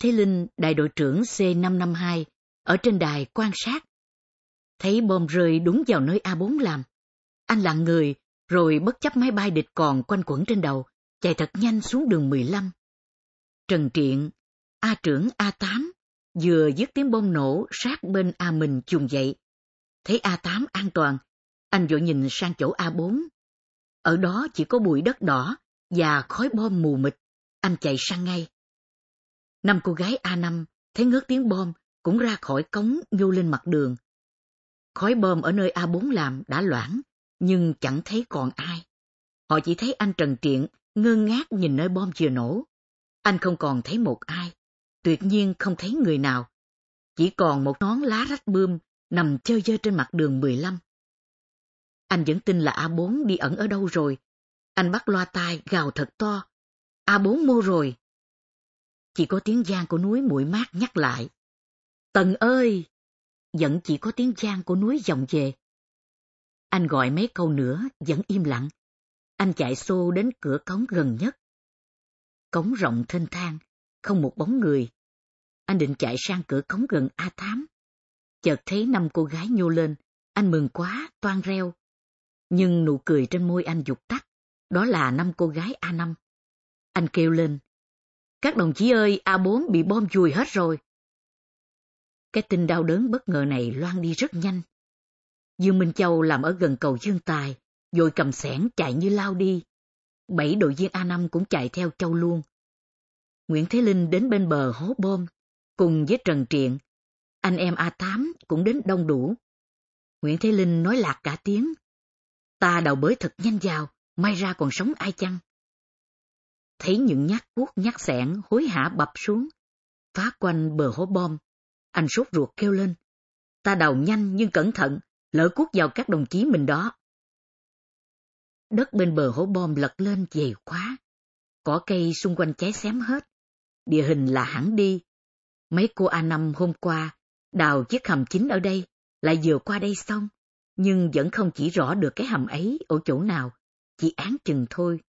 Thế Linh, đại đội trưởng C552, ở trên đài quan sát. Thấy bom rơi đúng vào nơi A4 làm. Anh lặng người, rồi bất chấp máy bay địch còn quanh quẩn trên đầu, chạy thật nhanh xuống đường 15. Trần Triện, A trưởng A8, vừa dứt tiếng bom nổ sát bên A mình chuồng dậy. Thấy A8 an toàn, anh vội nhìn sang chỗ A4. Ở đó chỉ có bụi đất đỏ và khói bom mù mịt. Anh chạy sang ngay. Năm cô gái A5 thấy ngớt tiếng bom cũng ra khỏi cống nhô lên mặt đường. Khói bom ở nơi A4 làm đã loãng, nhưng chẳng thấy còn ai. Họ chỉ thấy anh Trần Triện ngơ ngác nhìn nơi bom vừa nổ. Anh không còn thấy một ai, tuyệt nhiên không thấy người nào. Chỉ còn một nón lá rách bươm nằm chơi dơ trên mặt đường 15. Anh vẫn tin là A4 đi ẩn ở đâu rồi. Anh bắt loa tai gào thật to. A4 mua rồi. Chỉ có tiếng giang của núi mũi mát nhắc lại. Tần ơi! Vẫn chỉ có tiếng giang của núi vọng về. Anh gọi mấy câu nữa, vẫn im lặng. Anh chạy xô đến cửa cống gần nhất. Cống rộng thênh thang, không một bóng người. Anh định chạy sang cửa cống gần A Thám. Chợt thấy năm cô gái nhô lên, anh mừng quá, toan reo. Nhưng nụ cười trên môi anh dục tắt, đó là năm cô gái A5. Anh kêu lên, các đồng chí ơi, A4 bị bom chùi hết rồi. Cái tin đau đớn bất ngờ này loan đi rất nhanh. Dương Minh Châu làm ở gần cầu Dương Tài, rồi cầm sẻn chạy như lao đi. Bảy đội viên A5 cũng chạy theo Châu luôn. Nguyễn Thế Linh đến bên bờ hố bom, cùng với Trần Triện. Anh em A8 cũng đến đông đủ. Nguyễn Thế Linh nói lạc cả tiếng. Ta đầu bới thật nhanh vào, may ra còn sống ai chăng? Thấy những nhát cuốc nhát sẻn hối hả bập xuống, phá quanh bờ hố bom. Anh sốt ruột kêu lên. Ta đào nhanh nhưng cẩn thận, lỡ cuốc vào các đồng chí mình đó. Đất bên bờ hố bom lật lên dày quá. Cỏ cây xung quanh cháy xém hết. Địa hình là hẳn đi. Mấy cô a năm hôm qua đào chiếc hầm chính ở đây, lại vừa qua đây xong, nhưng vẫn không chỉ rõ được cái hầm ấy ở chỗ nào, chỉ án chừng thôi.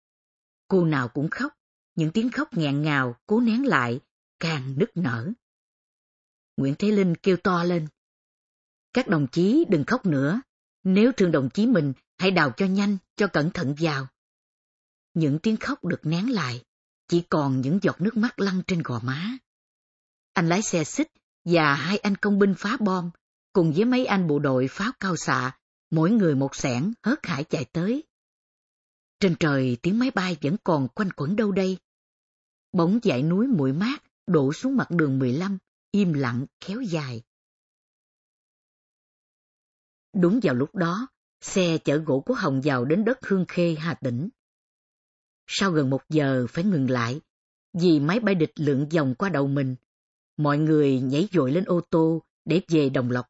Cô nào cũng khóc, những tiếng khóc nghẹn ngào cố nén lại, càng nức nở. Nguyễn Thế Linh kêu to lên. Các đồng chí đừng khóc nữa, nếu thương đồng chí mình hãy đào cho nhanh, cho cẩn thận vào. Những tiếng khóc được nén lại, chỉ còn những giọt nước mắt lăn trên gò má. Anh lái xe xích và hai anh công binh phá bom, cùng với mấy anh bộ đội pháo cao xạ, mỗi người một xẻng hớt hải chạy tới. Trên trời tiếng máy bay vẫn còn quanh quẩn đâu đây. Bóng dãy núi mũi mát đổ xuống mặt đường 15, im lặng kéo dài. Đúng vào lúc đó, xe chở gỗ của Hồng vào đến đất Hương Khê, Hà Tĩnh. Sau gần một giờ phải ngừng lại, vì máy bay địch lượn vòng qua đầu mình, mọi người nhảy dội lên ô tô để về Đồng Lộc.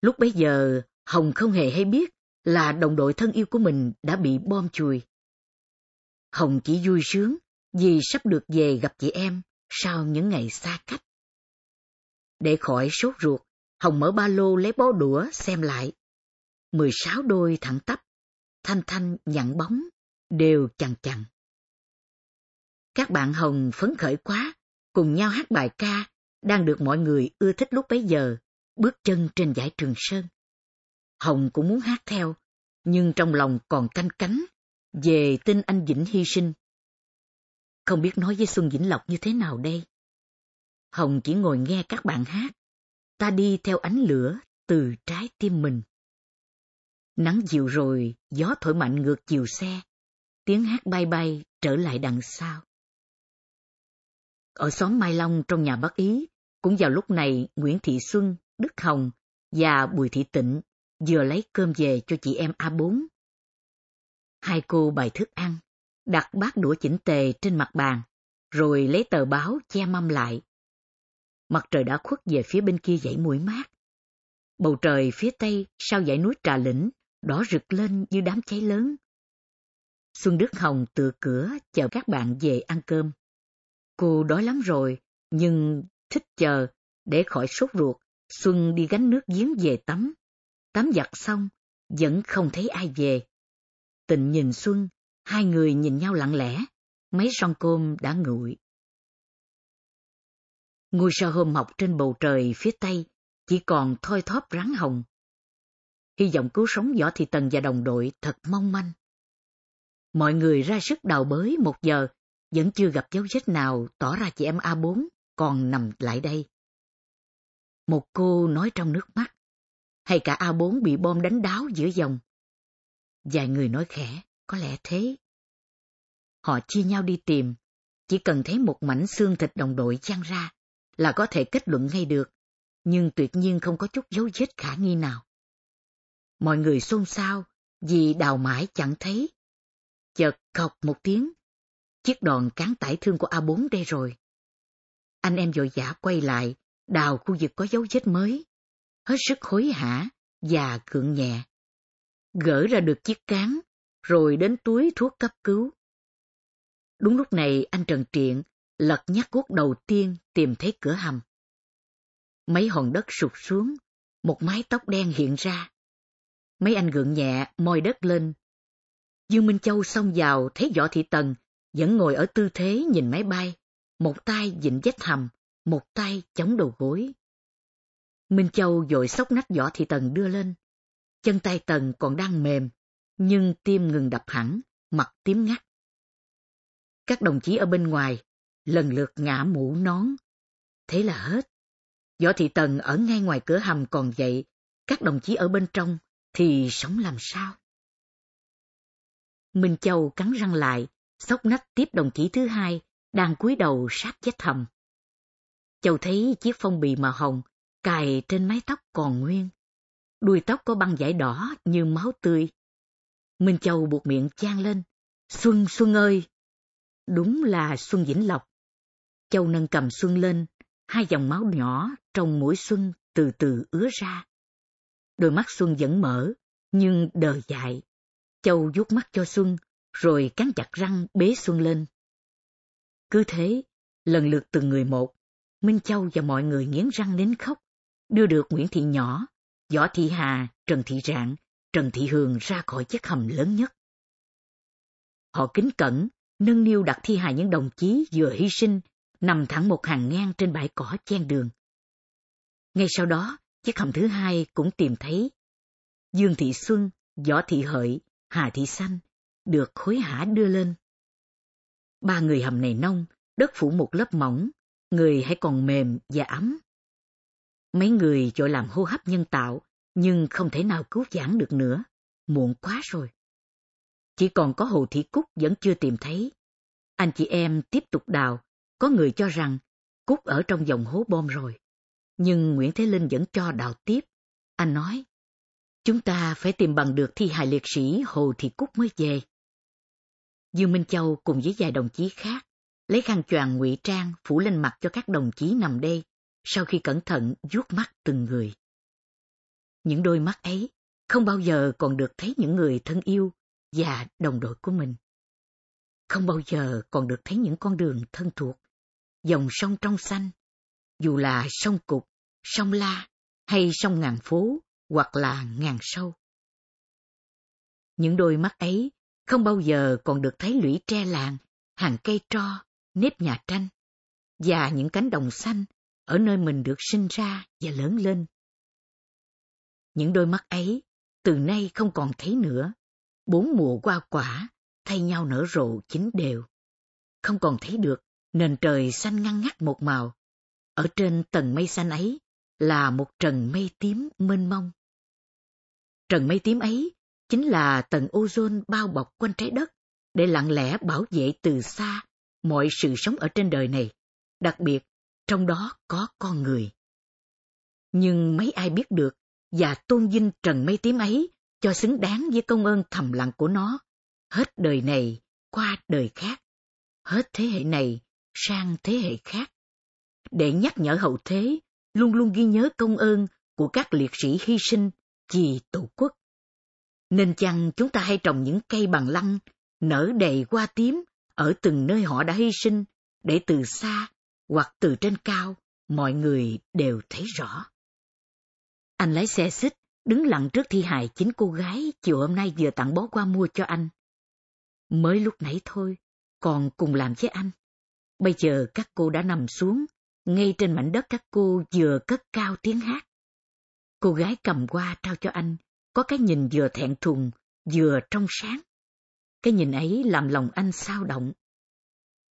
Lúc bấy giờ, Hồng không hề hay biết là đồng đội thân yêu của mình đã bị bom chùi. Hồng chỉ vui sướng vì sắp được về gặp chị em sau những ngày xa cách. Để khỏi sốt ruột, Hồng mở ba lô lấy bó đũa xem lại. 16 đôi thẳng tắp, thanh thanh nhặn bóng, đều chằng chằng. Các bạn Hồng phấn khởi quá, cùng nhau hát bài ca, đang được mọi người ưa thích lúc bấy giờ, bước chân trên dải Trường Sơn. Hồng cũng muốn hát theo, nhưng trong lòng còn canh cánh về tin anh Vĩnh hy sinh. Không biết nói với Xuân Vĩnh Lộc như thế nào đây? Hồng chỉ ngồi nghe các bạn hát. Ta đi theo ánh lửa từ trái tim mình. Nắng dịu rồi, gió thổi mạnh ngược chiều xe. Tiếng hát bay bay trở lại đằng sau. Ở xóm Mai Long trong nhà Bắc Ý, cũng vào lúc này Nguyễn Thị Xuân, Đức Hồng và Bùi Thị Tịnh vừa lấy cơm về cho chị em A4. Hai cô bày thức ăn, đặt bát đũa chỉnh tề trên mặt bàn, rồi lấy tờ báo che mâm lại. Mặt trời đã khuất về phía bên kia dãy mũi mát. Bầu trời phía tây sau dãy núi Trà Lĩnh đỏ rực lên như đám cháy lớn. Xuân Đức Hồng tựa cửa chờ các bạn về ăn cơm. Cô đói lắm rồi, nhưng thích chờ để khỏi sốt ruột. Xuân đi gánh nước giếng về tắm. Tắm giặt xong, vẫn không thấy ai về. Tịnh nhìn Xuân, hai người nhìn nhau lặng lẽ, mấy son côm đã nguội. Ngôi sao hôm mọc trên bầu trời phía tây chỉ còn thoi thóp rắn hồng. Hy vọng cứu sống Võ Thị Tần và đồng đội thật mong manh. Mọi người ra sức đào bới một giờ, vẫn chưa gặp dấu vết nào tỏ ra chị em A4 còn nằm lại đây. Một cô nói trong nước mắt, hay cả A4 bị bom đánh đáo giữa dòng. Vài người nói khẽ, có lẽ thế. Họ chia nhau đi tìm, chỉ cần thấy một mảnh xương thịt đồng đội chăn ra là có thể kết luận ngay được, nhưng tuyệt nhiên không có chút dấu vết khả nghi nào. Mọi người xôn xao vì đào mãi chẳng thấy. Chợt cọc một tiếng, chiếc đòn cán tải thương của A4 đây rồi. Anh em vội vã quay lại, đào khu vực có dấu vết mới, hết sức hối hả và cưỡng nhẹ. Gỡ ra được chiếc cán, rồi đến túi thuốc cấp cứu. Đúng lúc này anh Trần Triện lật nhát cuốc đầu tiên tìm thấy cửa hầm. Mấy hòn đất sụt xuống, một mái tóc đen hiện ra. Mấy anh gượng nhẹ moi đất lên. Dương Minh Châu xông vào thấy Võ Thị Tần vẫn ngồi ở tư thế nhìn máy bay, một tay dịnh vết hầm, một tay chống đầu gối. Minh Châu dội sốc nách Võ Thị Tần đưa lên. Chân tay Tần còn đang mềm, nhưng tim ngừng đập hẳn, mặt tím ngắt. Các đồng chí ở bên ngoài lần lượt ngã mũ nón. Thế là hết. Võ Thị Tần ở ngay ngoài cửa hầm còn dậy, các đồng chí ở bên trong thì sống làm sao? Minh Châu cắn răng lại, sốc nách tiếp đồng chí thứ hai, đang cúi đầu sát chết hầm. Châu thấy chiếc phong bì màu hồng, cài trên mái tóc còn nguyên. Đuôi tóc có băng vải đỏ như máu tươi. Minh Châu buộc miệng chan lên. Xuân, Xuân ơi! Đúng là Xuân Vĩnh Lộc. Châu nâng cầm Xuân lên, hai dòng máu nhỏ trong mũi Xuân từ từ ứa ra. Đôi mắt Xuân vẫn mở, nhưng đờ dại. Châu vuốt mắt cho Xuân, rồi cắn chặt răng bế Xuân lên. Cứ thế, lần lượt từng người một, Minh Châu và mọi người nghiến răng đến khóc, đưa được Nguyễn Thị Nhỏ, Võ Thị Hà, Trần Thị Rạng, Trần Thị Hường ra khỏi chiếc hầm lớn nhất. Họ kính cẩn, nâng niu đặt thi hài những đồng chí vừa hy sinh nằm thẳng một hàng ngang trên bãi cỏ chen đường. Ngay sau đó, chiếc hầm thứ hai cũng tìm thấy. Dương Thị Xuân, Võ Thị Hợi, Hà Thị Xanh được khối hả đưa lên. Ba người hầm này nông, đất phủ một lớp mỏng, người hãy còn mềm và ấm. Mấy người vội làm hô hấp nhân tạo, nhưng không thể nào cứu giãn được nữa, muộn quá rồi. Chỉ còn có Hồ Thị Cúc vẫn chưa tìm thấy. Anh chị em tiếp tục đào, có người cho rằng Cúc ở trong dòng hố bom rồi. Nhưng Nguyễn Thế Linh vẫn cho đào tiếp. Anh nói, chúng ta phải tìm bằng được thi hài liệt sĩ Hồ Thị Cúc mới về. Dương Minh Châu cùng với vài đồng chí khác lấy khăn choàng ngụy trang phủ lên mặt cho các đồng chí nằm đây, sau khi cẩn thận vuốt mắt từng người. Những đôi mắt ấy không bao giờ còn được thấy những người thân yêu và đồng đội của mình. Không bao giờ còn được thấy những con đường thân thuộc dòng sông trong xanh, dù là sông Cục, sông La hay sông Ngàn Phố hoặc là Ngàn Sâu. Những đôi mắt ấy không bao giờ còn được thấy lũy tre làng, hàng cây tro, nếp nhà tranh và những cánh đồng xanh ở nơi mình được sinh ra và lớn lên. Những đôi mắt ấy từ nay không còn thấy nữa. Bốn mùa qua quả thay nhau nở rộ chính đều. Không còn thấy được nền trời xanh ngăn ngắt một màu. Ở trên tầng mây xanh ấy là một trần mây tím mênh mông. Trần mây tím ấy chính là tầng ozone bao bọc quanh trái đất để lặng lẽ bảo vệ từ xa mọi sự sống ở trên đời này, đặc biệt trong đó có con người. Nhưng mấy ai biết được và tôn vinh trần mây tím ấy cho xứng đáng với công ơn thầm lặng của nó, hết đời này qua đời khác, hết thế hệ này sang thế hệ khác. Để nhắc nhở hậu thế, luôn luôn ghi nhớ công ơn của các liệt sĩ hy sinh vì tổ quốc. Nên chăng chúng ta hay trồng những cây bằng lăng, nở đầy hoa tím ở từng nơi họ đã hy sinh, để từ xa hoặc từ trên cao, mọi người đều thấy rõ. Anh lái xe xích, đứng lặng trước thi hài chính cô gái chiều hôm nay vừa tặng bó hoa mua cho anh. Mới lúc nãy thôi, còn cùng làm với anh. Bây giờ các cô đã nằm xuống, ngay trên mảnh đất các cô vừa cất cao tiếng hát. Cô gái cầm qua trao cho anh, có cái nhìn vừa thẹn thùng, vừa trong sáng. Cái nhìn ấy làm lòng anh sao động.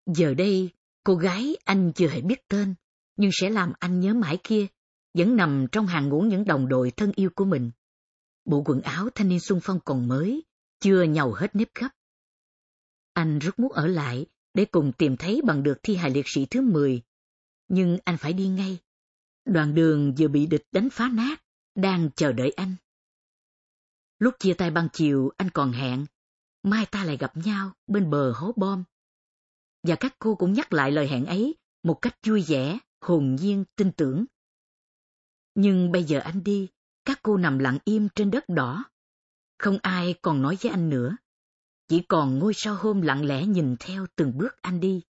Giờ đây, cô gái anh chưa hề biết tên, nhưng sẽ làm anh nhớ mãi kia, vẫn nằm trong hàng ngũ những đồng đội thân yêu của mình. Bộ quần áo thanh niên sung phong còn mới, chưa nhầu hết nếp gấp. Anh rất muốn ở lại để cùng tìm thấy bằng được thi hài liệt sĩ thứ 10. Nhưng anh phải đi ngay. Đoàn đường vừa bị địch đánh phá nát, đang chờ đợi anh. Lúc chia tay ban chiều, anh còn hẹn, mai ta lại gặp nhau bên bờ hố bom. Và các cô cũng nhắc lại lời hẹn ấy một cách vui vẻ, hồn nhiên, tin tưởng. Nhưng bây giờ anh đi, các cô nằm lặng im trên đất đỏ. Không ai còn nói với anh nữa. Chỉ còn ngôi sao hôm lặng lẽ nhìn theo từng bước anh đi.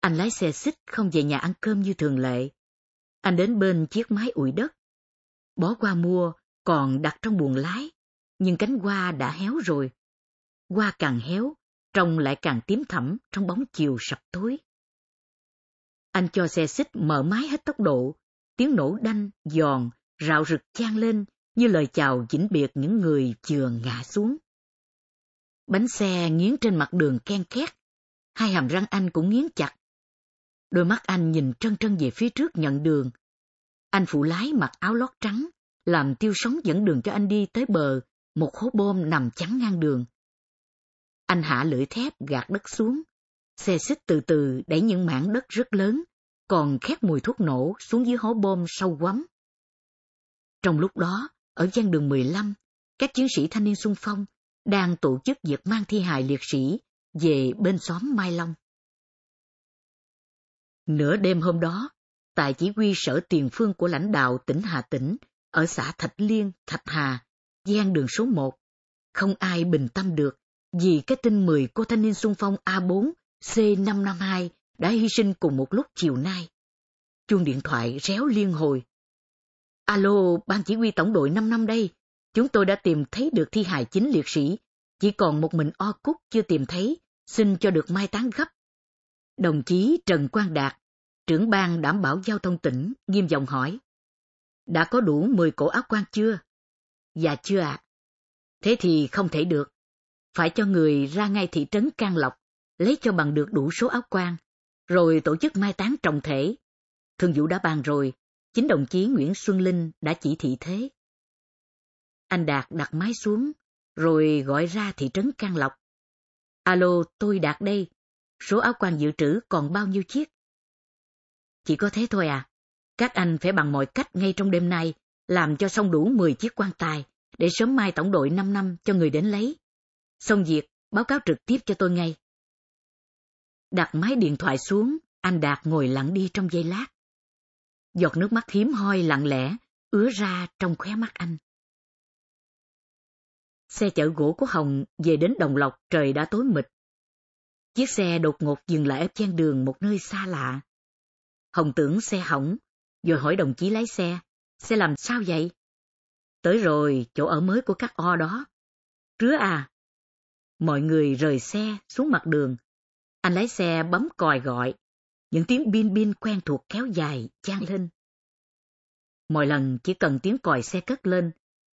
Anh lái xe xích không về nhà ăn cơm như thường lệ. Anh đến bên chiếc máy ủi đất. Bó qua mua, còn đặt trong buồng lái, nhưng cánh hoa đã héo rồi. Hoa càng héo, trông lại càng tím thẳm trong bóng chiều sập tối. Anh cho xe xích mở máy hết tốc độ, tiếng nổ đanh, giòn, rạo rực chan lên như lời chào vĩnh biệt những người vừa ngã xuống. Bánh xe nghiến trên mặt đường ken két, hai hàm răng anh cũng nghiến chặt. Đôi mắt anh nhìn trân trân về phía trước nhận đường. Anh phụ lái mặc áo lót trắng, làm tiêu sống dẫn đường cho anh đi tới bờ, một hố bom nằm chắn ngang đường. Anh hạ lưỡi thép gạt đất xuống, xe xích từ từ đẩy những mảng đất rất lớn, còn khét mùi thuốc nổ xuống dưới hố bom sâu quắm. Trong lúc đó, ở gian đường 15, các chiến sĩ thanh niên xung phong đang tổ chức việc mang thi hài liệt sĩ về bên xóm Mai Long. Nửa đêm hôm đó, tại chỉ huy sở tiền phương của lãnh đạo tỉnh Hà Tĩnh, ở xã Thạch Liên, Thạch Hà, gian đường số 1, không ai bình tâm được vì cái tin 10 cô thanh niên xung phong A4 C552 đã hy sinh cùng một lúc chiều nay. Chuông điện thoại réo liên hồi. Alo, ban chỉ huy tổng đội 5 năm đây. Chúng tôi đã tìm thấy được thi hài chính liệt sĩ. Chỉ còn một mình O Cúc chưa tìm thấy, xin cho được mai táng gấp. Đồng chí Trần Quang Đạt, trưởng ban đảm bảo giao thông tỉnh, nghiêm giọng hỏi. Đã có đủ 10 cổ áo quan chưa? Dạ chưa ạ. Thế thì không thể được. Phải cho người ra ngay thị trấn Can Lộc, lấy cho bằng được đủ số áo quan, rồi tổ chức mai táng trọng thể. Thường vụ đã bàn rồi, chính đồng chí Nguyễn Xuân Linh đã chỉ thị thế. Anh Đạt đặt máy xuống, rồi gọi ra thị trấn Can Lộc. Alo, tôi Đạt đây. Số áo quan dự trữ còn bao nhiêu chiếc? Chỉ có thế thôi à. Các anh phải bằng mọi cách ngay trong đêm nay, làm cho xong đủ 10 chiếc quan tài, để sớm mai tổng đội 5 năm cho người đến lấy. Xong việc, báo cáo trực tiếp cho tôi ngay. Đặt máy điện thoại xuống, anh Đạt ngồi lặng đi trong giây lát. Giọt nước mắt hiếm hoi lặng lẽ, ứa ra trong khóe mắt anh. Xe chở gỗ của Hồng về đến Đồng Lộc trời đã tối mịt. Chiếc xe đột ngột dừng lại ở chen đường một nơi xa lạ. Hồng tưởng xe hỏng, rồi hỏi đồng chí lái xe, xe làm sao vậy? Tới rồi, chỗ ở mới của các o đó. Rứa à? Mọi người rời xe xuống mặt đường. Anh lái xe bấm còi gọi. Những tiếng bin bin quen thuộc kéo dài, chan lên. Mọi lần chỉ cần tiếng còi xe cất lên,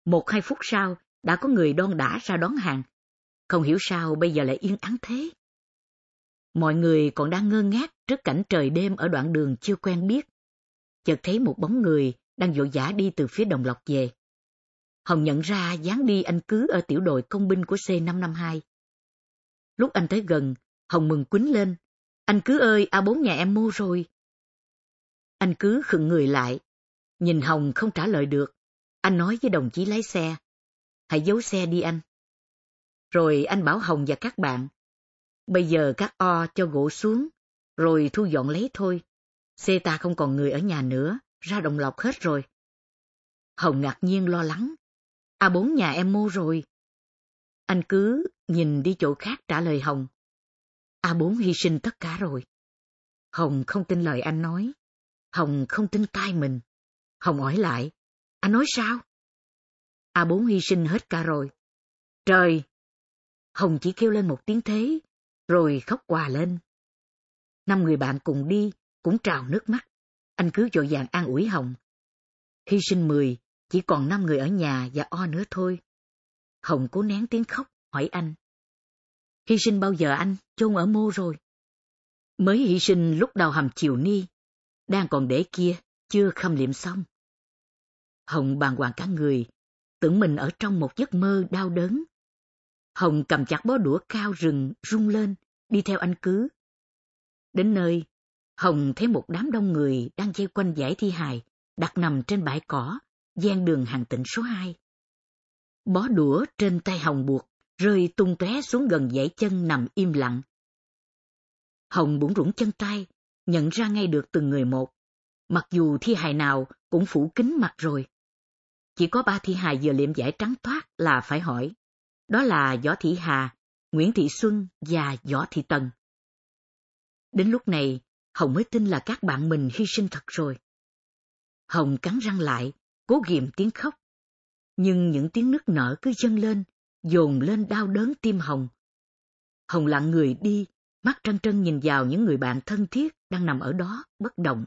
một hai phút sau đã có người đon đã ra đón hàng. Không hiểu sao bây giờ lại yên ắng thế. Mọi người còn đang ngơ ngác trước cảnh trời đêm ở đoạn đường chưa quen biết. Chợt thấy một bóng người đang vội vã đi từ phía đồng lộc về. Hồng nhận ra dáng đi anh cứ ở tiểu đội công binh của C552. Lúc anh tới gần, Hồng mừng quýnh lên. Anh cứ ơi, A4 nhà em mua rồi. Anh cứ khựng người lại. Nhìn Hồng không trả lời được. Anh nói với đồng chí lái xe. Hãy giấu xe đi anh. Rồi anh bảo Hồng và các bạn. Bây giờ các o cho gỗ xuống, rồi thu dọn lấy thôi. Xe ta không còn người ở nhà nữa, ra đồng lộc hết rồi. Hồng ngạc nhiên lo lắng. A4 nhà em mua rồi. Anh cứ nhìn đi chỗ khác trả lời Hồng. A4 hy sinh tất cả rồi. Hồng không tin lời anh nói. Hồng không tin tai mình. Hồng hỏi lại. Anh nói sao? A4 hy sinh hết cả rồi. Trời! Hồng chỉ kêu lên một tiếng thế, rồi khóc quà lên. Năm người bạn cùng đi, cũng trào nước mắt. Anh cứ dội vàng an ủi Hồng. Hy sinh mười, chỉ còn năm người ở nhà và O nữa thôi. Hồng cố nén tiếng khóc, hỏi anh. Hy sinh bao giờ anh, chôn ở mô rồi? Mới hy sinh lúc đầu hầm chiều ni, đang còn để kia, chưa khâm liệm xong. Hồng bàng hoàng cả người, tưởng mình ở trong một giấc mơ đau đớn. Hồng cầm chặt bó đũa cao rừng, rung lên, đi theo anh cứ. Đến nơi, Hồng thấy một đám đông người đang dây quanh giải thi hài, đặt nằm trên bãi cỏ, gian đường hàng tỉnh số 2. Bó đũa trên tay Hồng buộc, rơi tung tóe xuống gần dãy chân nằm im lặng. Hồng bủng rủng chân tay, nhận ra ngay được từng người một, mặc dù thi hài nào cũng phủ kính mặt rồi. Chỉ có ba thi hài vừa liệm giải trắng toát là phải hỏi. Đó là Võ Thị Hà, Nguyễn Thị Xuân và Võ Thị Tần. Đến lúc này, Hồng mới tin là các bạn mình hy sinh thật rồi. Hồng cắn răng lại, cố ghiệm tiếng khóc. Nhưng những tiếng nức nở cứ dâng lên, dồn lên đau đớn tim Hồng. Hồng lặng người đi, mắt trân trân nhìn vào những người bạn thân thiết đang nằm ở đó, bất động.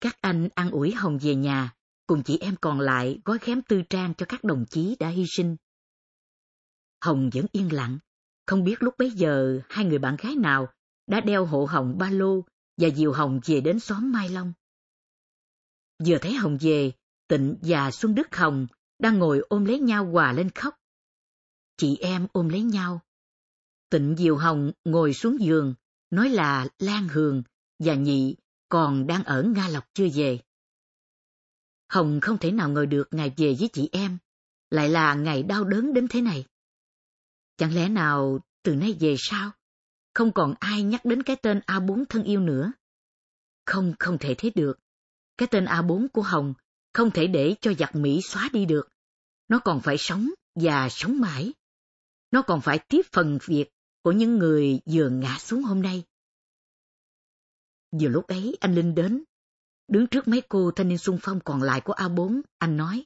Các anh ăn ủi Hồng về nhà, cùng chị em còn lại gói khém tư trang cho các đồng chí đã hy sinh. Hồng vẫn yên lặng, không biết lúc bấy giờ hai người bạn gái nào đã đeo hộ Hồng ba lô và dìu Hồng về đến xóm Mai Long. Vừa thấy Hồng về, Tịnh và Xuân Đức Hồng đang ngồi ôm lấy nhau hòa lên khóc. Chị em ôm lấy nhau. Tịnh Diều Hồng ngồi xuống giường, nói là Lan Hường và Nhị còn đang ở Nga Lộc chưa về. Hồng không thể nào ngờ được ngày về với chị em, lại là ngày đau đớn đến thế này. Chẳng lẽ nào từ nay về sau, không còn ai nhắc đến cái tên A4 thân yêu nữa? Không, không thể thế được. Cái tên A4 của Hồng không thể để cho giặc Mỹ xóa đi được. Nó còn phải sống và sống mãi. Nó còn phải tiếp phần việc của những người vừa ngã xuống hôm nay. Vừa lúc ấy anh Linh đến, đứng trước mấy cô thanh niên xung phong còn lại của A4, anh nói.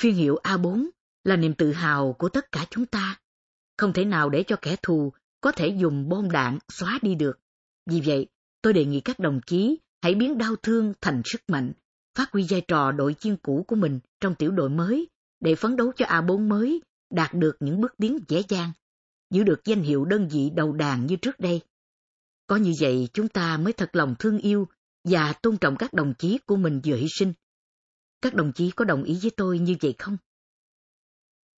Phiên hiệu A4 là niềm tự hào của tất cả chúng ta. Không thể nào để cho kẻ thù có thể dùng bom đạn xóa đi được. Vì vậy, tôi đề nghị các đồng chí hãy biến đau thương thành sức mạnh, phát huy vai trò đội chiên cũ của mình trong tiểu đội mới để phấn đấu cho A4 mới đạt được những bước tiến dễ dàng, giữ được danh hiệu đơn vị đầu đàn như trước đây. Có như vậy chúng ta mới thật lòng thương yêu và tôn trọng các đồng chí của mình vừa hy sinh. Các đồng chí có đồng ý với tôi như vậy không?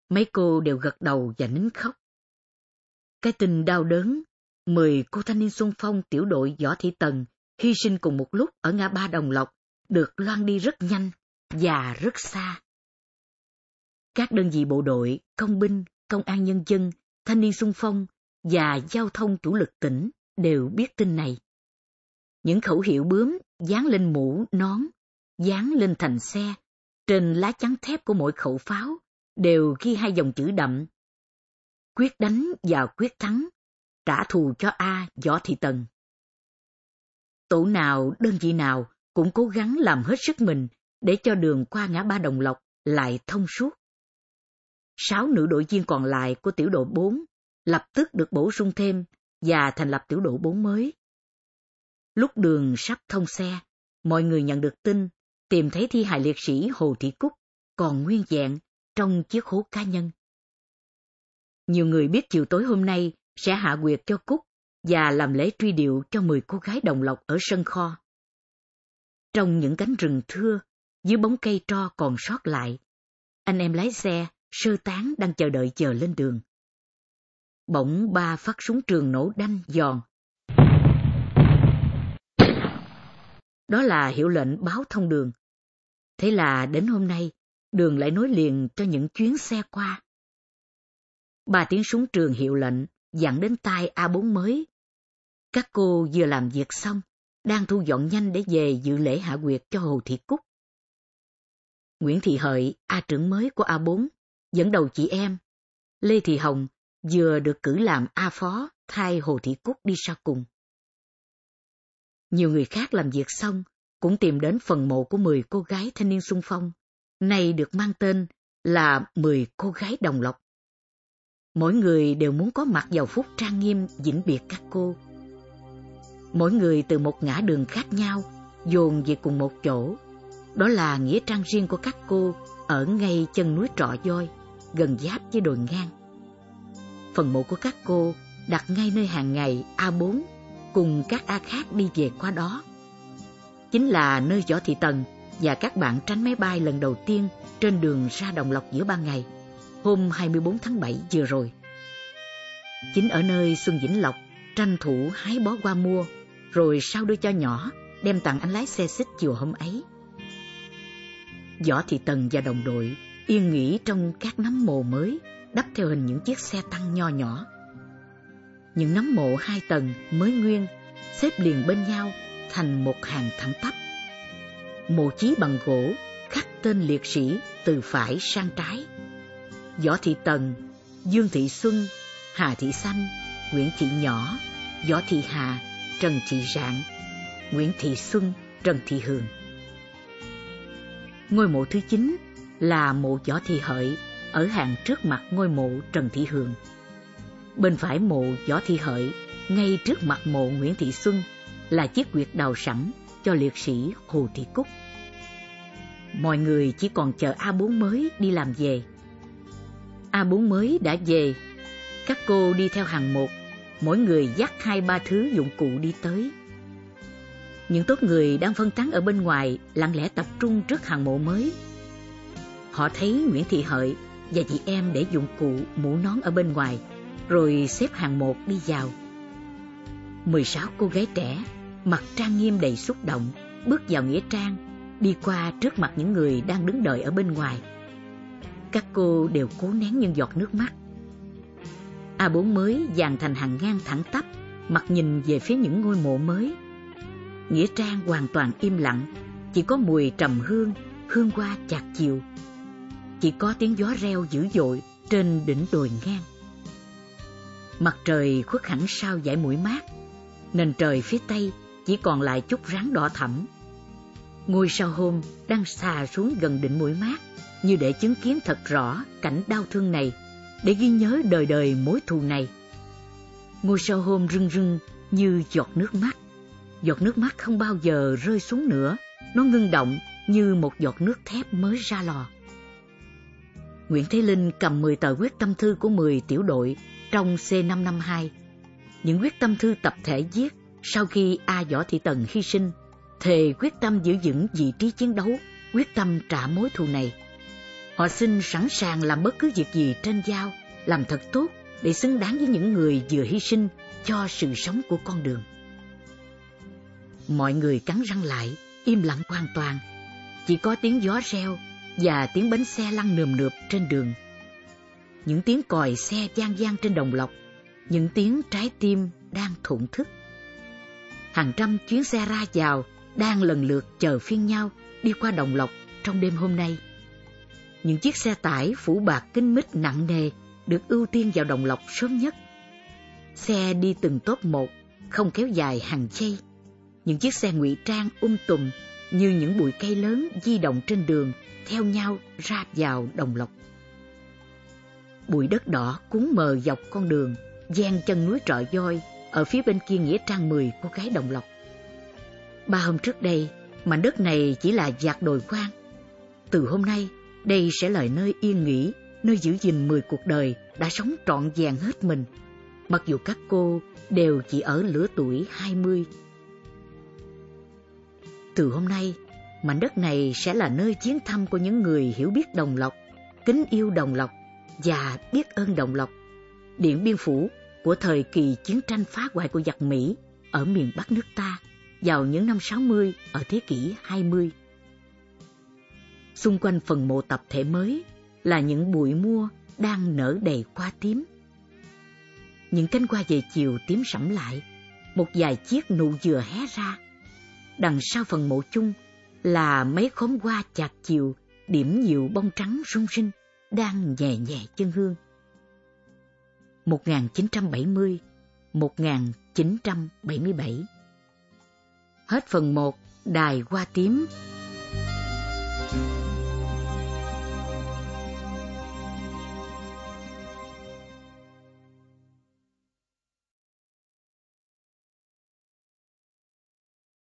Mấy cô đều gật đầu và nín khóc. Cái tình đau đớn, mười cô thanh niên xung phong tiểu đội Võ Thị Tần hy sinh cùng một lúc ở ngã ba Đồng Lộc được loan đi rất nhanh và rất xa. Các đơn vị bộ đội, công binh, công an nhân dân, thanh niên xung phong và giao thông chủ lực tỉnh đều biết tin này. Những khẩu hiệu bướm dán lên mũ, nón, dán lên thành xe, trên lá chắn thép của mỗi khẩu pháo đều ghi hai dòng chữ đậm. Quyết đánh và quyết thắng, trả thù cho A Võ Thị Tần. Tổ nào, đơn vị nào cũng cố gắng làm hết sức mình để cho đường qua ngã ba Đồng Lộc lại thông suốt. Sáu nữ đội viên còn lại của tiểu đội 4 lập tức được bổ sung thêm và thành lập tiểu đội 4 mới. Lúc đường sắp thông xe, mọi người nhận được tin tìm thấy thi hài liệt sĩ Hồ Thị Cúc còn nguyên vẹn trong chiếc hố cá nhân. Nhiều người biết chiều tối hôm nay sẽ hạ quyệt cho Cúc và làm lễ truy điệu cho 10 cô gái đồng lộc ở sân kho. Trong những cánh rừng thưa, dưới bóng cây tro còn sót lại, anh em lái xe, sơ tán đang chờ đợi chờ lên đường. Bỗng ba phát súng trường nổ đanh giòn. Đó là hiệu lệnh báo thông đường. Thế là đến hôm nay, đường lại nối liền cho những chuyến xe qua. Ba tiếng súng trường hiệu lệnh dặn đến tai A4 mới. Các cô vừa làm việc xong, đang thu dọn nhanh để về dự lễ hạ quyệt cho Hồ Thị Cúc. Nguyễn Thị Hợi, A trưởng mới của A4, dẫn đầu chị em. Lê Thị Hồng vừa được cử làm A phó thay Hồ Thị Cúc đi sau cùng. Nhiều người khác làm việc xong cũng tìm đến phần mộ của 10 cô gái thanh niên sung phong, nay được mang tên là 10 cô gái đồng lộc. Mỗi người đều muốn có mặt vào phút trang nghiêm vĩnh biệt các cô. Mỗi người từ một ngã đường khác nhau, dồn về cùng một chỗ. Đó là nghĩa trang riêng của các cô ở ngay chân núi Trọ Voi, gần giáp với đồi ngang. Phần mộ của các cô đặt ngay nơi hàng ngày A4 cùng các A khác đi về qua đó. Chính là nơi Võ Thị Tần và các bạn tránh máy bay lần đầu tiên trên đường ra Đồng Lộc giữa ban ngày, hôm 24 tháng 7 vừa rồi. Chính ở nơi Xuân Vĩnh Lộc tranh thủ hái bó qua mua, rồi sau đưa cho nhỏ, đem tặng anh lái xe xích chiều hôm ấy. Võ Thị Tần và đồng đội yên nghỉ trong các nấm mồ mới, đắp theo hình những chiếc xe tăng nho nhỏ. Những nấm mộ hai tầng mới nguyên, xếp liền bên nhau thành một hàng thẳng tắp. Mộ chí bằng gỗ, khắc tên liệt sĩ từ phải sang trái. Võ Thị Tần, Dương Thị Xuân, Hà Thị Xanh, Nguyễn Thị Nhỏ, Võ Thị Hà, Trần Thị Rạng, Nguyễn Thị Xuân, Trần Thị Hường. Ngôi mộ thứ chín là mộ Võ Thị Hợi ở hàng trước mặt ngôi mộ Trần Thị Hường. Bên phải mộ Võ Thị Hợi, ngay trước mặt mộ Nguyễn Thị Xuân là chiếc quyệt đào sẵn cho liệt sĩ Hồ Thị Cúc. Mọi người chỉ còn chờ A4 mới đi làm về. A4 mới đã về, các cô đi theo hàng một, mỗi người dắt hai ba thứ dụng cụ đi tới. Những tốt người đang phân tán ở bên ngoài lặng lẽ tập trung trước hàng mộ mới. Họ thấy Nguyễn Thị Hợi và chị em để dụng cụ mũ nón ở bên ngoài, rồi xếp hàng một đi vào. 16 cô gái trẻ, mặt trang nghiêm đầy xúc động, bước vào nghĩa trang, đi qua trước mặt những người đang đứng đợi ở bên ngoài. Các cô đều cố nén những giọt nước mắt. A4 mới dàn thành hàng ngang thẳng tắp, mặt nhìn về phía những ngôi mộ mới. Nghĩa trang hoàn toàn im lặng, chỉ có mùi trầm hương, hương hoa chạc chiều. Chỉ có tiếng gió reo dữ dội trên đỉnh đồi ngang. Mặt trời khuất hẳn sau dải mũi mát, nền trời phía tây chỉ còn lại chút ráng đỏ thẫm. Ngôi sao hôm đang xà xuống gần đỉnh mũi mát, như để chứng kiến thật rõ cảnh đau thương này, để ghi nhớ đời đời mối thù này. Ngôi sao hôm rưng rưng như giọt nước mắt. Giọt nước mắt không bao giờ rơi xuống nữa, nó ngưng động như một giọt nước thép mới ra lò. Nguyễn Thế Linh cầm 10 tờ quyết tâm thư của 10 tiểu đội trong C552. Những quyết tâm thư tập thể viết sau khi A Võ Thị Tần hy sinh, thề quyết tâm giữ vững vị trí chiến đấu, quyết tâm trả mối thù này. Họ xin sẵn sàng làm bất cứ việc gì trên giao, làm thật tốt để xứng đáng với những người vừa hy sinh cho sự sống của con đường. Mọi người cắn răng lại, im lặng hoàn toàn. Chỉ có tiếng gió reo và tiếng bánh xe lăn nườm nượp trên đường. Những tiếng còi xe gian gian trên đồng lộc, những tiếng trái tim đang thổn thức. Hàng trăm chuyến xe ra vào đang lần lượt chờ phiên nhau đi qua đồng lộc trong đêm hôm nay. Những chiếc xe tải phủ bạc kinh mít nặng nề được ưu tiên vào đồng lộc sớm nhất. Xe đi từng tốp một, không kéo dài hàng chay. Những chiếc xe ngụy trang um tùm như những bụi cây lớn di động trên đường theo nhau ra vào đồng lộc. Bụi đất đỏ cuốn mờ dọc con đường, gian chân núi trọ voi ở phía bên kia nghĩa trang 10 cô gái đồng lộc. Ba hôm trước đây, mảnh đất này chỉ là giạc đồi quang. Từ hôm nay, đây sẽ là nơi yên nghỉ, nơi giữ gìn 10 cuộc đời đã sống trọn vẹn hết mình. Mặc dù các cô đều chỉ ở lứa tuổi 20. Từ hôm nay, mảnh đất này sẽ là nơi chiến thăm của những người hiểu biết đồng lộc, kính yêu đồng lộc và biết ơn đồng lộc. Điện Biên Phủ của thời kỳ chiến tranh phá hoại của giặc Mỹ ở miền Bắc nước ta vào những năm 60 ở thế kỷ 20. Xung quanh phần mộ tập thể mới là những bụi mua đang nở đầy hoa tím. Những cánh hoa về chiều tím sẫm lại, một vài chiếc nụ dừa hé ra. Đằng sau phần mộ chung là mấy khóm hoa chạc chiều điểm nhiều bông trắng rung rinh đang nhẹ nhẹ chân hương. 1970-1977 Hết phần 1 Đài Hoa Tím